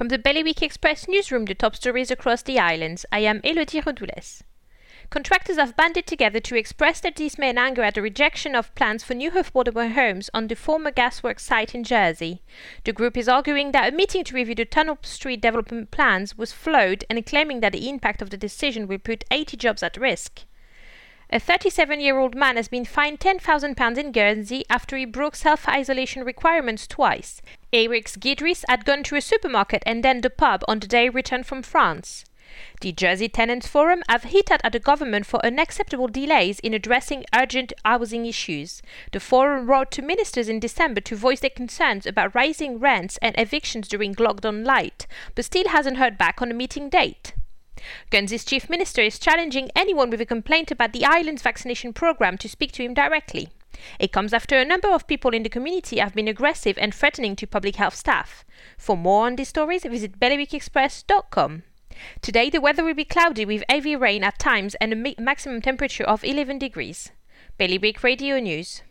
From the Bailiwick Express newsroom, the top stories across the islands, I am Elodie Rodoules. Contractors have banded together to express their dismay and anger at the rejection of plans for new affordable homes on the former gasworks site in Jersey. The group is arguing that a meeting to review the Tunnel Street development plans was flawed and claiming that the impact of the decision will put 80 jobs at risk. A 37 year old man has been fined £10,000 in Guernsey after he broke self isolation requirements twice. Eric Gidris had gone to a supermarket and then the pub on the day returned from France. The Jersey Tenants Forum have hit at the government for unacceptable delays in addressing urgent housing issues. The forum wrote to ministers in December to voice their concerns about rising rents and evictions during lockdown light, but still hasn't heard back on a meeting date. Guernsey's chief minister is challenging anyone with a complaint about the island's vaccination program to speak to him directly. It comes after a number of people in the community have been aggressive and threatening to public health staff. For more on these stories, visit bailiwickexpress.com. Today, the weather will be cloudy with heavy rain at times and a maximum temperature of 11 degrees. Bailiwick Radio News.